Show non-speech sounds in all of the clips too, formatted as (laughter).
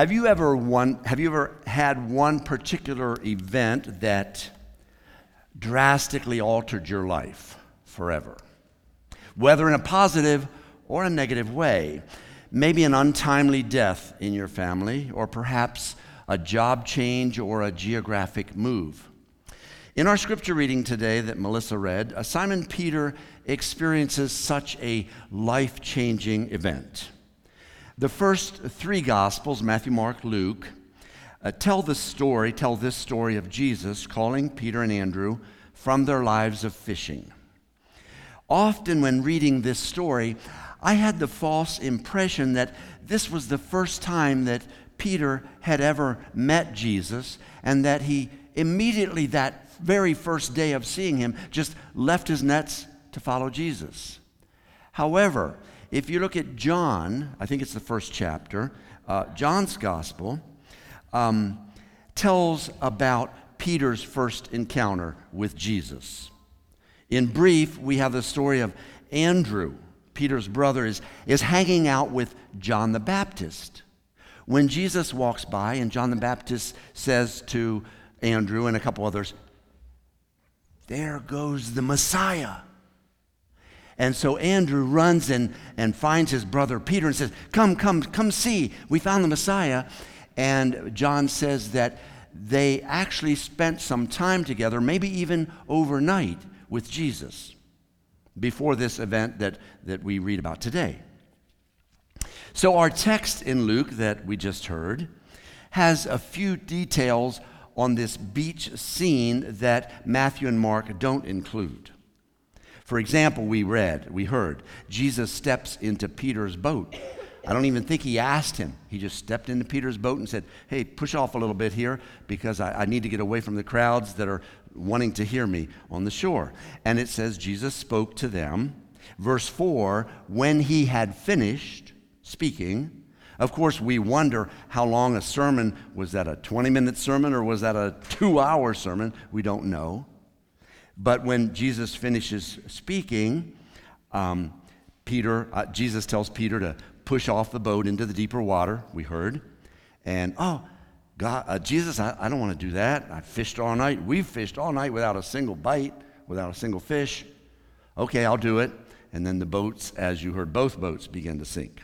Have you ever one, have you ever had one particular event that drastically altered your life forever? Whether in a positive or a negative way. Maybe an untimely death in your family, or perhaps a job change or a geographic move. In our scripture reading today that Melissa read, Simon Peter experiences such a life changing event. The first three Gospels, Matthew, Mark, Luke, uh, tell the story, tell this story of Jesus calling Peter and Andrew from their lives of fishing. Often, when reading this story, I had the false impression that this was the first time that Peter had ever met Jesus and that he immediately, that very first day of seeing him, just left his nets to follow Jesus. However, if you look at John, I think it's the first chapter, uh, John's gospel um, tells about Peter's first encounter with Jesus. In brief, we have the story of Andrew, Peter's brother, is, is hanging out with John the Baptist. When Jesus walks by, and John the Baptist says to Andrew and a couple others, There goes the Messiah. And so Andrew runs and, and finds his brother Peter and says, Come, come, come see. We found the Messiah. And John says that they actually spent some time together, maybe even overnight, with Jesus before this event that, that we read about today. So, our text in Luke that we just heard has a few details on this beach scene that Matthew and Mark don't include. For example, we read, we heard, Jesus steps into Peter's boat. I don't even think he asked him. He just stepped into Peter's boat and said, Hey, push off a little bit here because I, I, need to get away from the crowds that are wanting to hear me on the shore. And it says, Jesus spoke to them. Verse 4 When he had finished speaking, of course, we wonder how long a sermon was that a 20 minute sermon or was that a two hour sermon? We don't know. But when Jesus finishes speaking, um, Peter, uh, Jesus tells Peter to push off the boat into the deeper water, we heard. And, oh, God, uh, Jesus, I, I don't want to do that. I fished all night. We've fished all night without a single bite, without a single fish. Okay, I'll do it. And then the boats, as you heard, both boats begin to sink.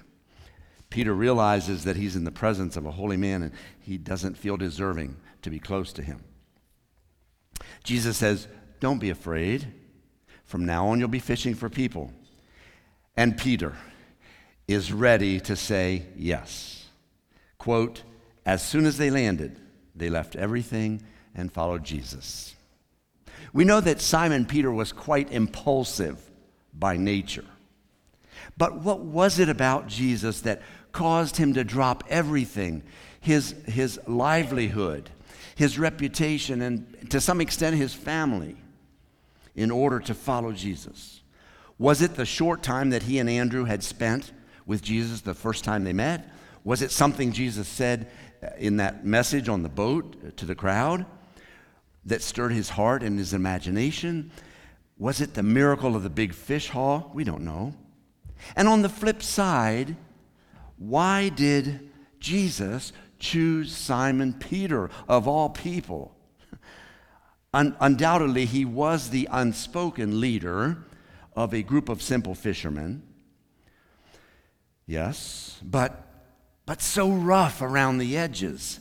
Peter realizes that he's in the presence of a holy man and he doesn't feel deserving to be close to him. Jesus says, don't be afraid. From now on, you'll be fishing for people. And Peter is ready to say yes. Quote, as soon as they landed, they left everything and followed Jesus. We know that Simon Peter was quite impulsive by nature. But what was it about Jesus that caused him to drop everything his, his livelihood, his reputation, and to some extent his family? In order to follow Jesus? Was it the short time that he and Andrew had spent with Jesus the first time they met? Was it something Jesus said uh, in that message on the boat uh, to the crowd that stirred his heart and his imagination? Was it the miracle of the big fish haul? We don't know. And on the flip side, why did Jesus choose Simon Peter of all people Un- undoubtedly, he was the unspoken leader of a group of simple fishermen. Yes, but, but so rough around the edges.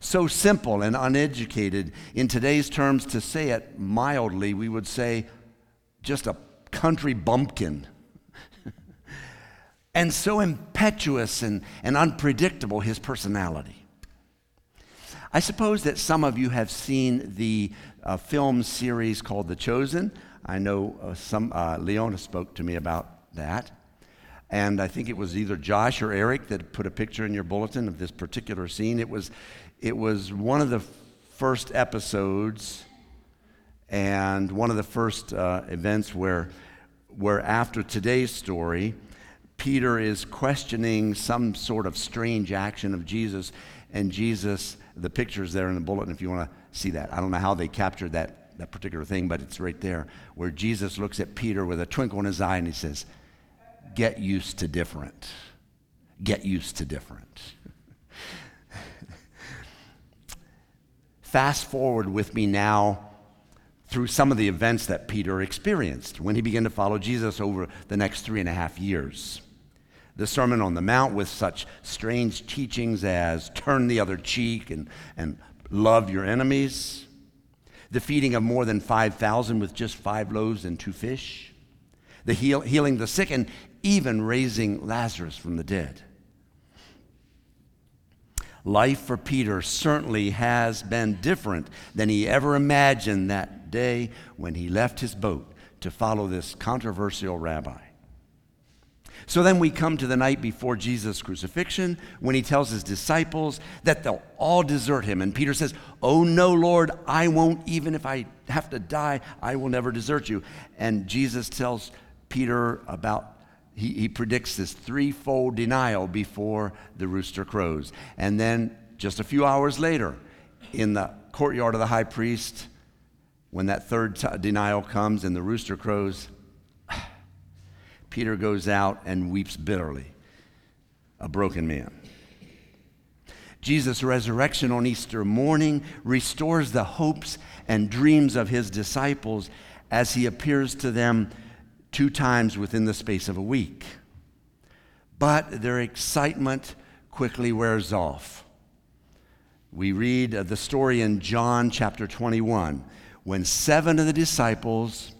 So simple and uneducated. In today's terms, to say it mildly, we would say just a country bumpkin. (laughs) and so impetuous and, and unpredictable his personality. I suppose that some of you have seen the uh, film series called The Chosen. I know uh, some, uh, Leona spoke to me about that. And I think it was either Josh or Eric that put a picture in your bulletin of this particular scene. It was, it was one of the first episodes and one of the first uh, events where, where, after today's story, Peter is questioning some sort of strange action of Jesus, and Jesus the picture's there in the bulletin if you want to see that. I don't know how they captured that, that particular thing, but it's right there where Jesus looks at Peter with a twinkle in his eye and he says, Get used to different. Get used to different. (laughs) Fast forward with me now through some of the events that Peter experienced when he began to follow Jesus over the next three and a half years. The Sermon on the Mount, with such strange teachings as turn the other cheek and, and love your enemies. The feeding of more than 5,000 with just five loaves and two fish. The heal, healing the sick and even raising Lazarus from the dead. Life for Peter certainly has been different than he ever imagined that day when he left his boat to follow this controversial rabbi. So then we come to the night before Jesus' crucifixion when he tells his disciples that they'll all desert him. And Peter says, Oh no, Lord, I won't, even if I have to die, I will never desert you. And Jesus tells Peter about he, he predicts this threefold denial before the rooster crows. And then just a few hours later, in the courtyard of the high priest, when that third t- denial comes and the rooster crows, Peter goes out and weeps bitterly, a broken man. Jesus' resurrection on Easter morning restores the hopes and dreams of his disciples as he appears to them two times within the space of a week. But their excitement quickly wears off. We read the story in John chapter 21 when seven of the disciples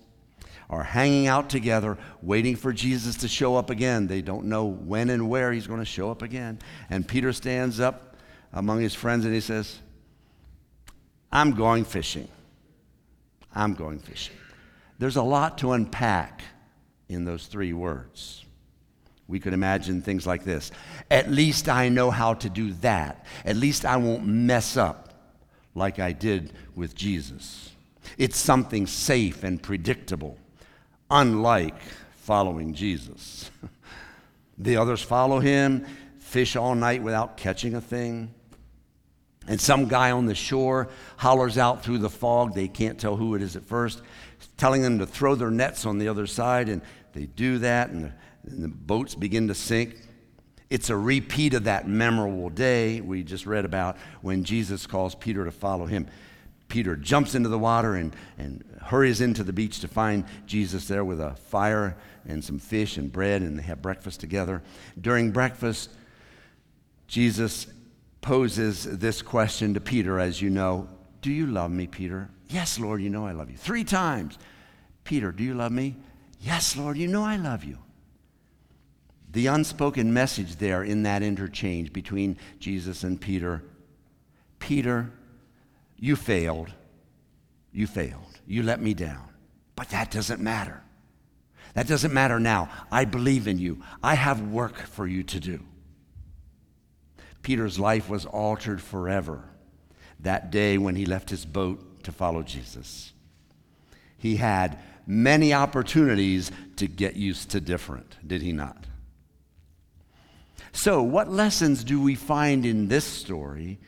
are hanging out together, waiting for Jesus to show up again. They don't know when and where he's going to show up again. And Peter stands up among his friends and he says, I'm going fishing. I'm going fishing. There's a lot to unpack in those three words. We could imagine things like this At least I know how to do that. At least I won't mess up like I did with Jesus. It's something safe and predictable, unlike following Jesus. (laughs) the others follow him, fish all night without catching a thing. And some guy on the shore hollers out through the fog. They can't tell who it is at first, telling them to throw their nets on the other side. And they do that, and the, and the boats begin to sink. It's a repeat of that memorable day we just read about when Jesus calls Peter to follow him. Peter jumps into the water and, and hurries into the beach to find Jesus there with a fire and some fish and bread, and they have breakfast together. During breakfast, Jesus poses this question to Peter, as you know Do you love me, Peter? Yes, Lord, you know I love you. Three times. Peter, do you love me? Yes, Lord, you know I love you. The unspoken message there in that interchange between Jesus and Peter Peter, you failed. You failed. You let me down. But that doesn't matter. That doesn't matter now. I believe in you. I have work for you to do. Peter's life was altered forever that day when he left his boat to follow Jesus. He had many opportunities to get used to different, did he not? So, what lessons do we find in this story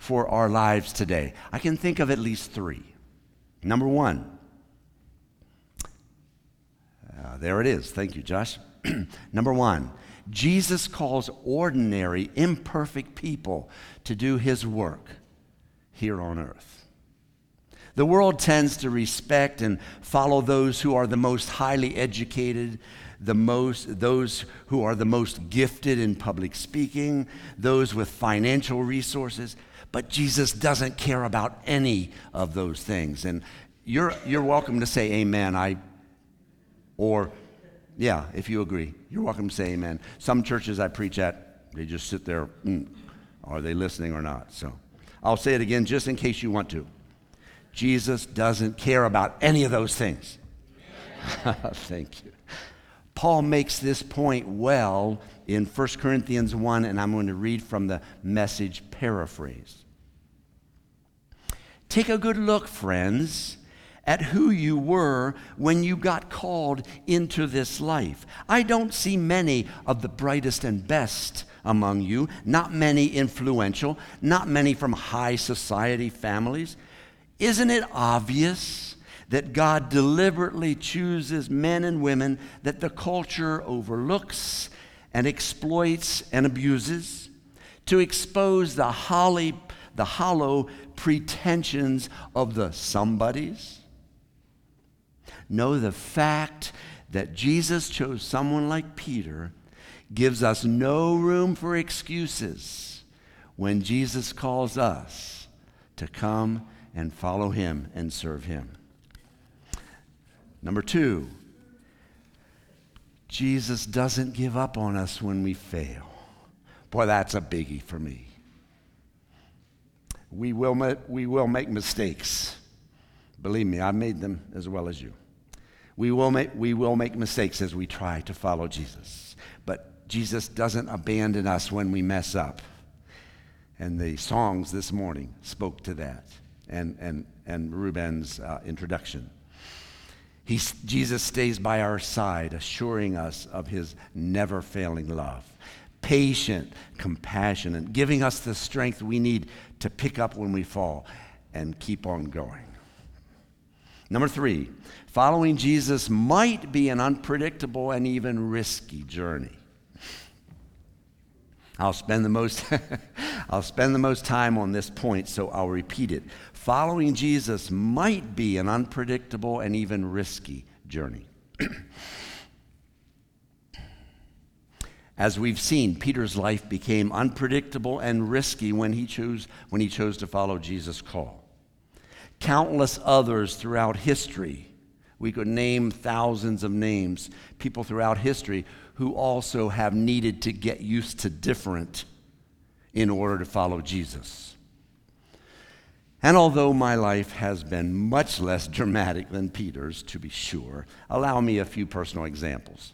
for our lives today? I can think of at least three. Number one, uh, there it is. Thank you, Josh. (clears throat) Number one, Jesus calls ordinary, imperfect people to do his work here on earth. The world tends to respect and follow those who are the most highly educated, the most, those who are the most gifted in public speaking, those with financial resources. But Jesus doesn't care about any of those things. And you're, you're welcome to say amen. I, or, yeah, if you agree, you're welcome to say amen. Some churches I preach at, they just sit there, mm, are they listening or not? So I'll say it again just in case you want to. Jesus doesn't care about any of those things. (laughs) Thank you. Paul makes this point well in 1 Corinthians 1, and I'm going to read from the message paraphrase. Take a good look, friends, at who you were when you got called into this life. I don't see many of the brightest and best among you, not many influential, not many from high society families. Isn't it obvious that God deliberately chooses men and women that the culture overlooks and exploits and abuses to expose the, holly, the hollow pretensions of the somebodies. No, the fact that Jesus chose someone like Peter gives us no room for excuses when Jesus calls us to come and follow him and serve him. Number two, Jesus doesn't give up on us when we fail. Boy, that's a biggie for me. We will, we will make mistakes. Believe me, I made them as well as you. We will, make, we will make mistakes as we try to follow Jesus. But Jesus doesn't abandon us when we mess up. And the songs this morning spoke to that and, and, and Ruben's uh, introduction. He's, Jesus stays by our side, assuring us of his never failing love. Patient, compassionate, giving us the strength we need to pick up when we fall and keep on going. Number three, following Jesus might be an unpredictable and even risky journey. I'll spend the most (laughs) I'll spend the most time on this point, so I'll repeat it. Following Jesus might be an unpredictable and even risky journey. (clears throat) As we've seen, Peter's life became unpredictable and risky when he chose, when he chose to follow Jesus' call. Countless others throughout history, we could name thousands of names, people throughout history who also have needed to get used to different in order to follow Jesus. And although my life has been much less dramatic than Peter's, to be sure, allow me a few personal examples.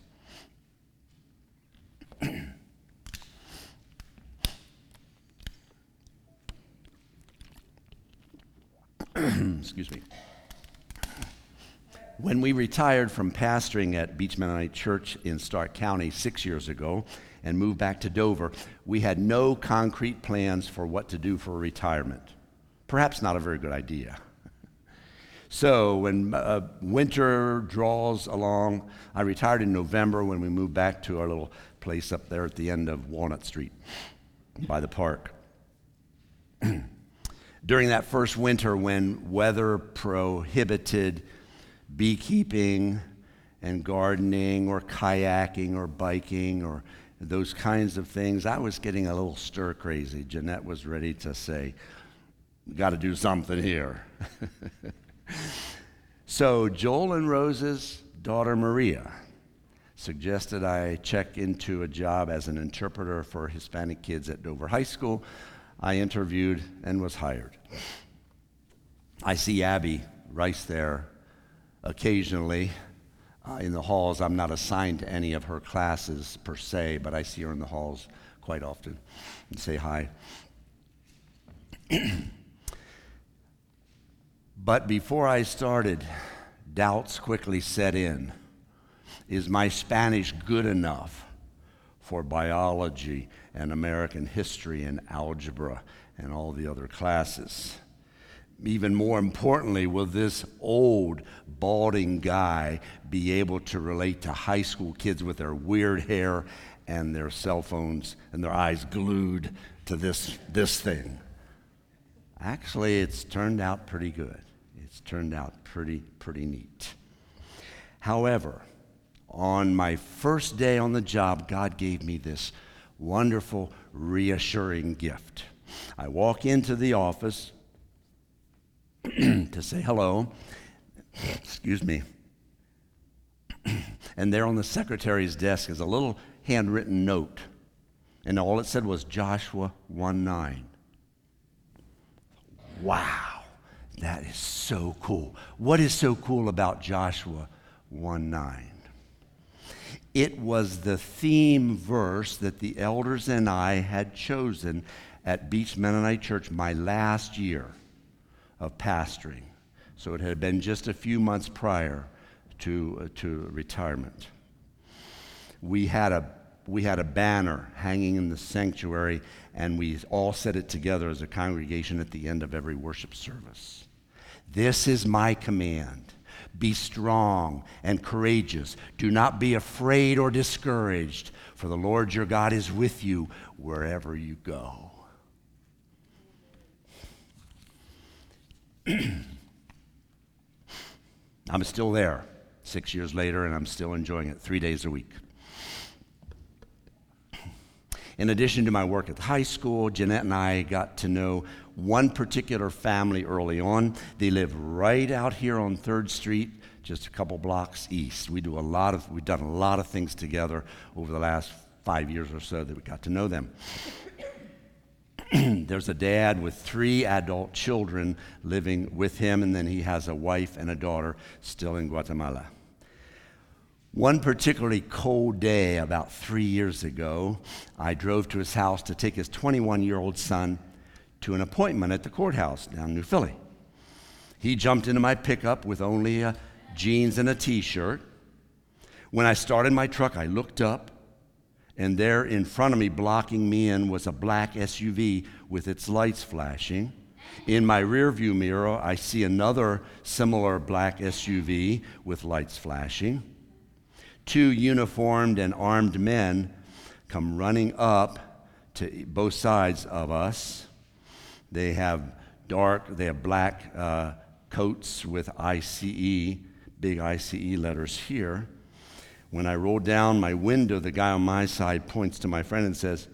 (clears throat) Excuse me. When we retired from pastoring at Beech Mennonite Church in Stark County six years ago and moved back to Dover, we had no concrete plans for what to do for retirement. Perhaps not a very good idea. So, when uh, winter draws along, I retired in November when we moved back to our little place up there at the end of Walnut Street by the park. (clears throat) During that first winter, when weather prohibited beekeeping and gardening or kayaking or biking or those kinds of things, I was getting a little stir crazy. Jeanette was ready to say, Got to do something here. (laughs) so, Joel and Rose's daughter Maria suggested I check into a job as an interpreter for Hispanic kids at Dover High School. I interviewed and was hired. I see Abby Rice there occasionally uh, in the halls. I'm not assigned to any of her classes per se, but I see her in the halls quite often and say hi. (clears throat) but before I started, doubts quickly set in. Is my Spanish good enough for biology and American history and algebra and all the other classes? Even more importantly, will this old, balding guy be able to relate to high school kids with their weird hair and their cell phones and their eyes glued to this, this thing? Actually, it's turned out pretty good. It's turned out pretty, pretty neat. However, on my first day on the job, God gave me this wonderful, reassuring gift. I walk into the office (clears throat) to say hello. Excuse me. (clears throat) and there on the secretary's desk is a little handwritten note. And all it said was Joshua 1 9. Wow, that is so cool. What is so cool about Joshua 1 9? It was the theme verse that the elders and I had chosen at Beech Mennonite Church my last year of pastoring. So it had been just a few months prior to, uh, to retirement. We had, a, we had a banner hanging in the sanctuary, and we all said it together as a congregation at the end of every worship service. This is my command Be strong and courageous. Do not be afraid or discouraged, for the Lord your God is with you wherever you go. (clears throat) I'm still there six years later, and I'm still enjoying it three days a week. In addition to my work at the high school, Jeanette and I got to know one particular family early on. They live right out here on 3rd Street, just a couple blocks east. We do a lot of, we've done a lot of things together over the last five years or so that we got to know them. (clears throat) There's a dad with three adult children living with him, and then he has a wife and a daughter still in Guatemala. One particularly cold day, about three years ago, I drove to his house to take his 21 year old son to an appointment at the courthouse down New Philly. He jumped into my pickup with only jeans and a t shirt. When I started my truck, I looked up, and there in front of me, blocking me in, was a black SUV with its lights flashing. In my rearview mirror, I see another similar black SUV with lights flashing two uniformed and armed men come running up to both sides of us. They have dark, they have black uh, coats with ICE, big ICE letters here. When I roll down my window, the guy on my side points to my friend and says,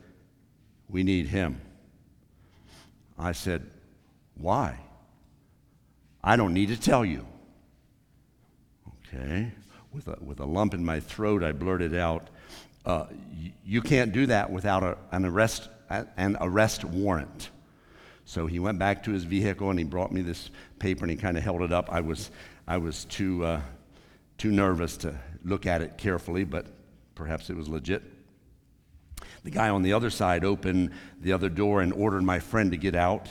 We need him. I said, Why? I don't need to tell you. Okay with a, with a lump in my throat, I blurted out, uh, You can't do that without a, an, arrest, an arrest warrant. So he went back to his vehicle and he brought me this paper and he kind of held it up. I was, I was too, uh, too nervous to look at it carefully, but perhaps it was legit. The guy on the other side opened the other door and ordered my friend to get out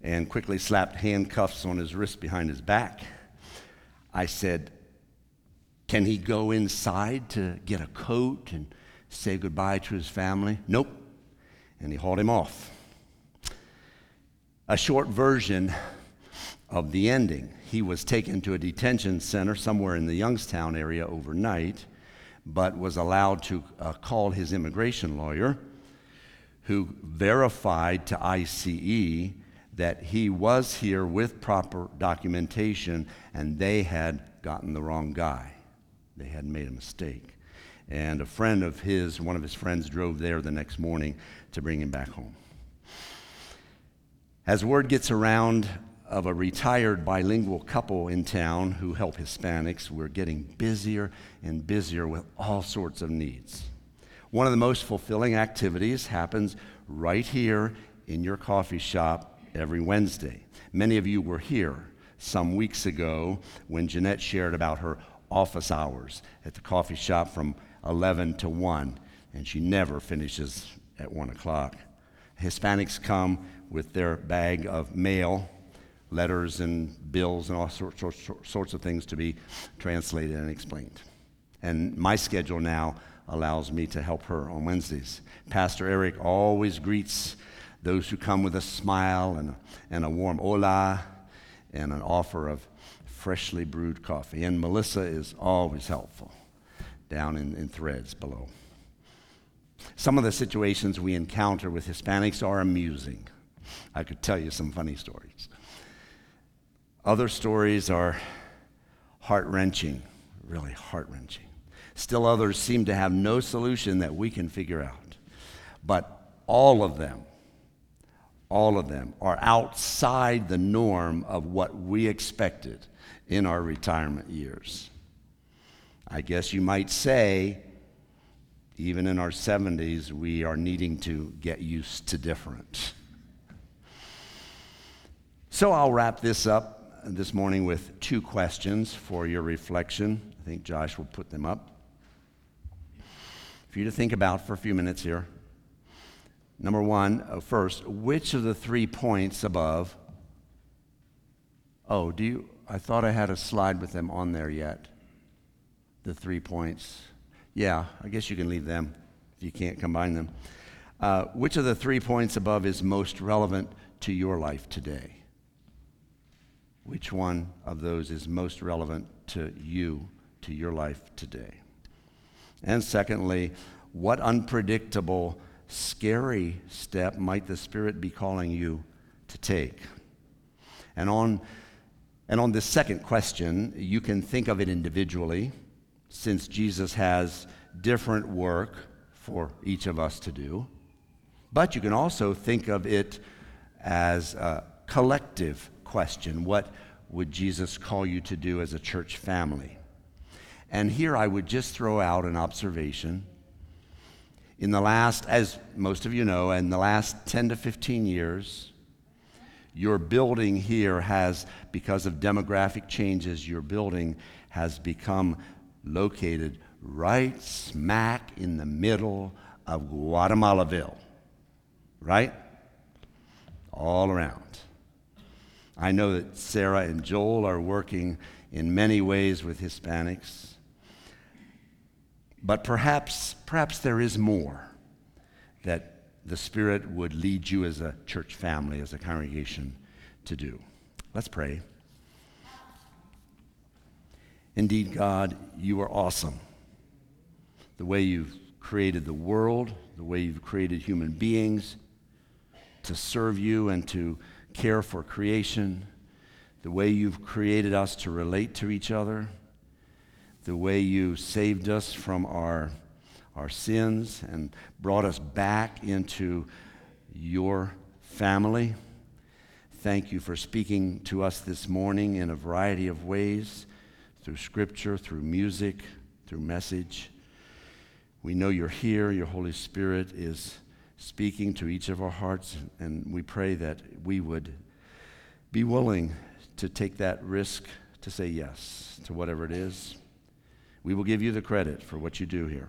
and quickly slapped handcuffs on his wrist behind his back. I said, can he go inside to get a coat and say goodbye to his family? Nope. And he hauled him off. A short version of the ending. He was taken to a detention center somewhere in the Youngstown area overnight, but was allowed to uh, call his immigration lawyer, who verified to ICE that he was here with proper documentation and they had gotten the wrong guy they had made a mistake. And a friend of his, one of his friends, drove there the next morning to bring him back home. As word gets around of a retired bilingual couple in town who help Hispanics, we're getting busier and busier with all sorts of needs. One of the most fulfilling activities happens right here in your coffee shop every Wednesday. Many of you were here some weeks ago when Jeanette shared about her office hours at the coffee shop from 11 to 1, and she never finishes at 1 o'clock. Hispanics come with their bag of mail, letters and bills and all sorts, sorts of things to be translated and explained. And my schedule now allows me to help her on Wednesdays. Pastor Eric always greets those who come with a smile and and a warm hola and an offer of freshly brewed coffee. And Melissa is always helpful down in, in threads below. Some of the situations we encounter with Hispanics are amusing. I could tell you some funny stories. Other stories are heart wrenching, really heart wrenching. Still, others seem to have no solution that we can figure out. But all of them, all of them are outside the norm of what we expected in our retirement years. I guess you might say, even in our 70s, we are needing to get used to different. So I'll wrap this up this morning with two questions for your reflection. I think Josh will put them up for you to think about for a few minutes here. Number one, uh, which of the three points above? Oh, do you? I thought I had a slide with them on there yet. The three points. Yeah, I guess you can leave them if you can't combine them. Uh, which of the three points above is most relevant to your life today? which one of those is most relevant to you, to your life today? And secondly, what unpredictable, scary step might the Spirit be calling you to take? And on, and on this second question, you can think of it individually, since Jesus has different work for each of us to do. But you can also think of it as a collective question. What would Jesus call you to do as a church family? And here I would just throw out an observation. In the last, as most of you know, in the last 10 to 15 years, your building here has, because of demographic changes, your building has become located right smack in the middle of Guatemalaville, right? All around. I know that Sarah and Joel are working in many ways with Hispanics. But perhaps, perhaps there is more that the Spirit would lead you as a church family, as a congregation, to do. Let's pray. Indeed, God, you are awesome. The way you've created the world, the way you've created human beings to serve you and to care for creation, the way you've created us to relate to each other, the way you saved us from our, our sins and brought us back into your family. Thank you for speaking to us this morning in a variety of ways through scripture, through music, through message. We know you're here. Your Holy Spirit is speaking to each of our hearts, and we pray that we would be willing to take that risk to say yes to whatever it is. We will give you the credit for what you do here.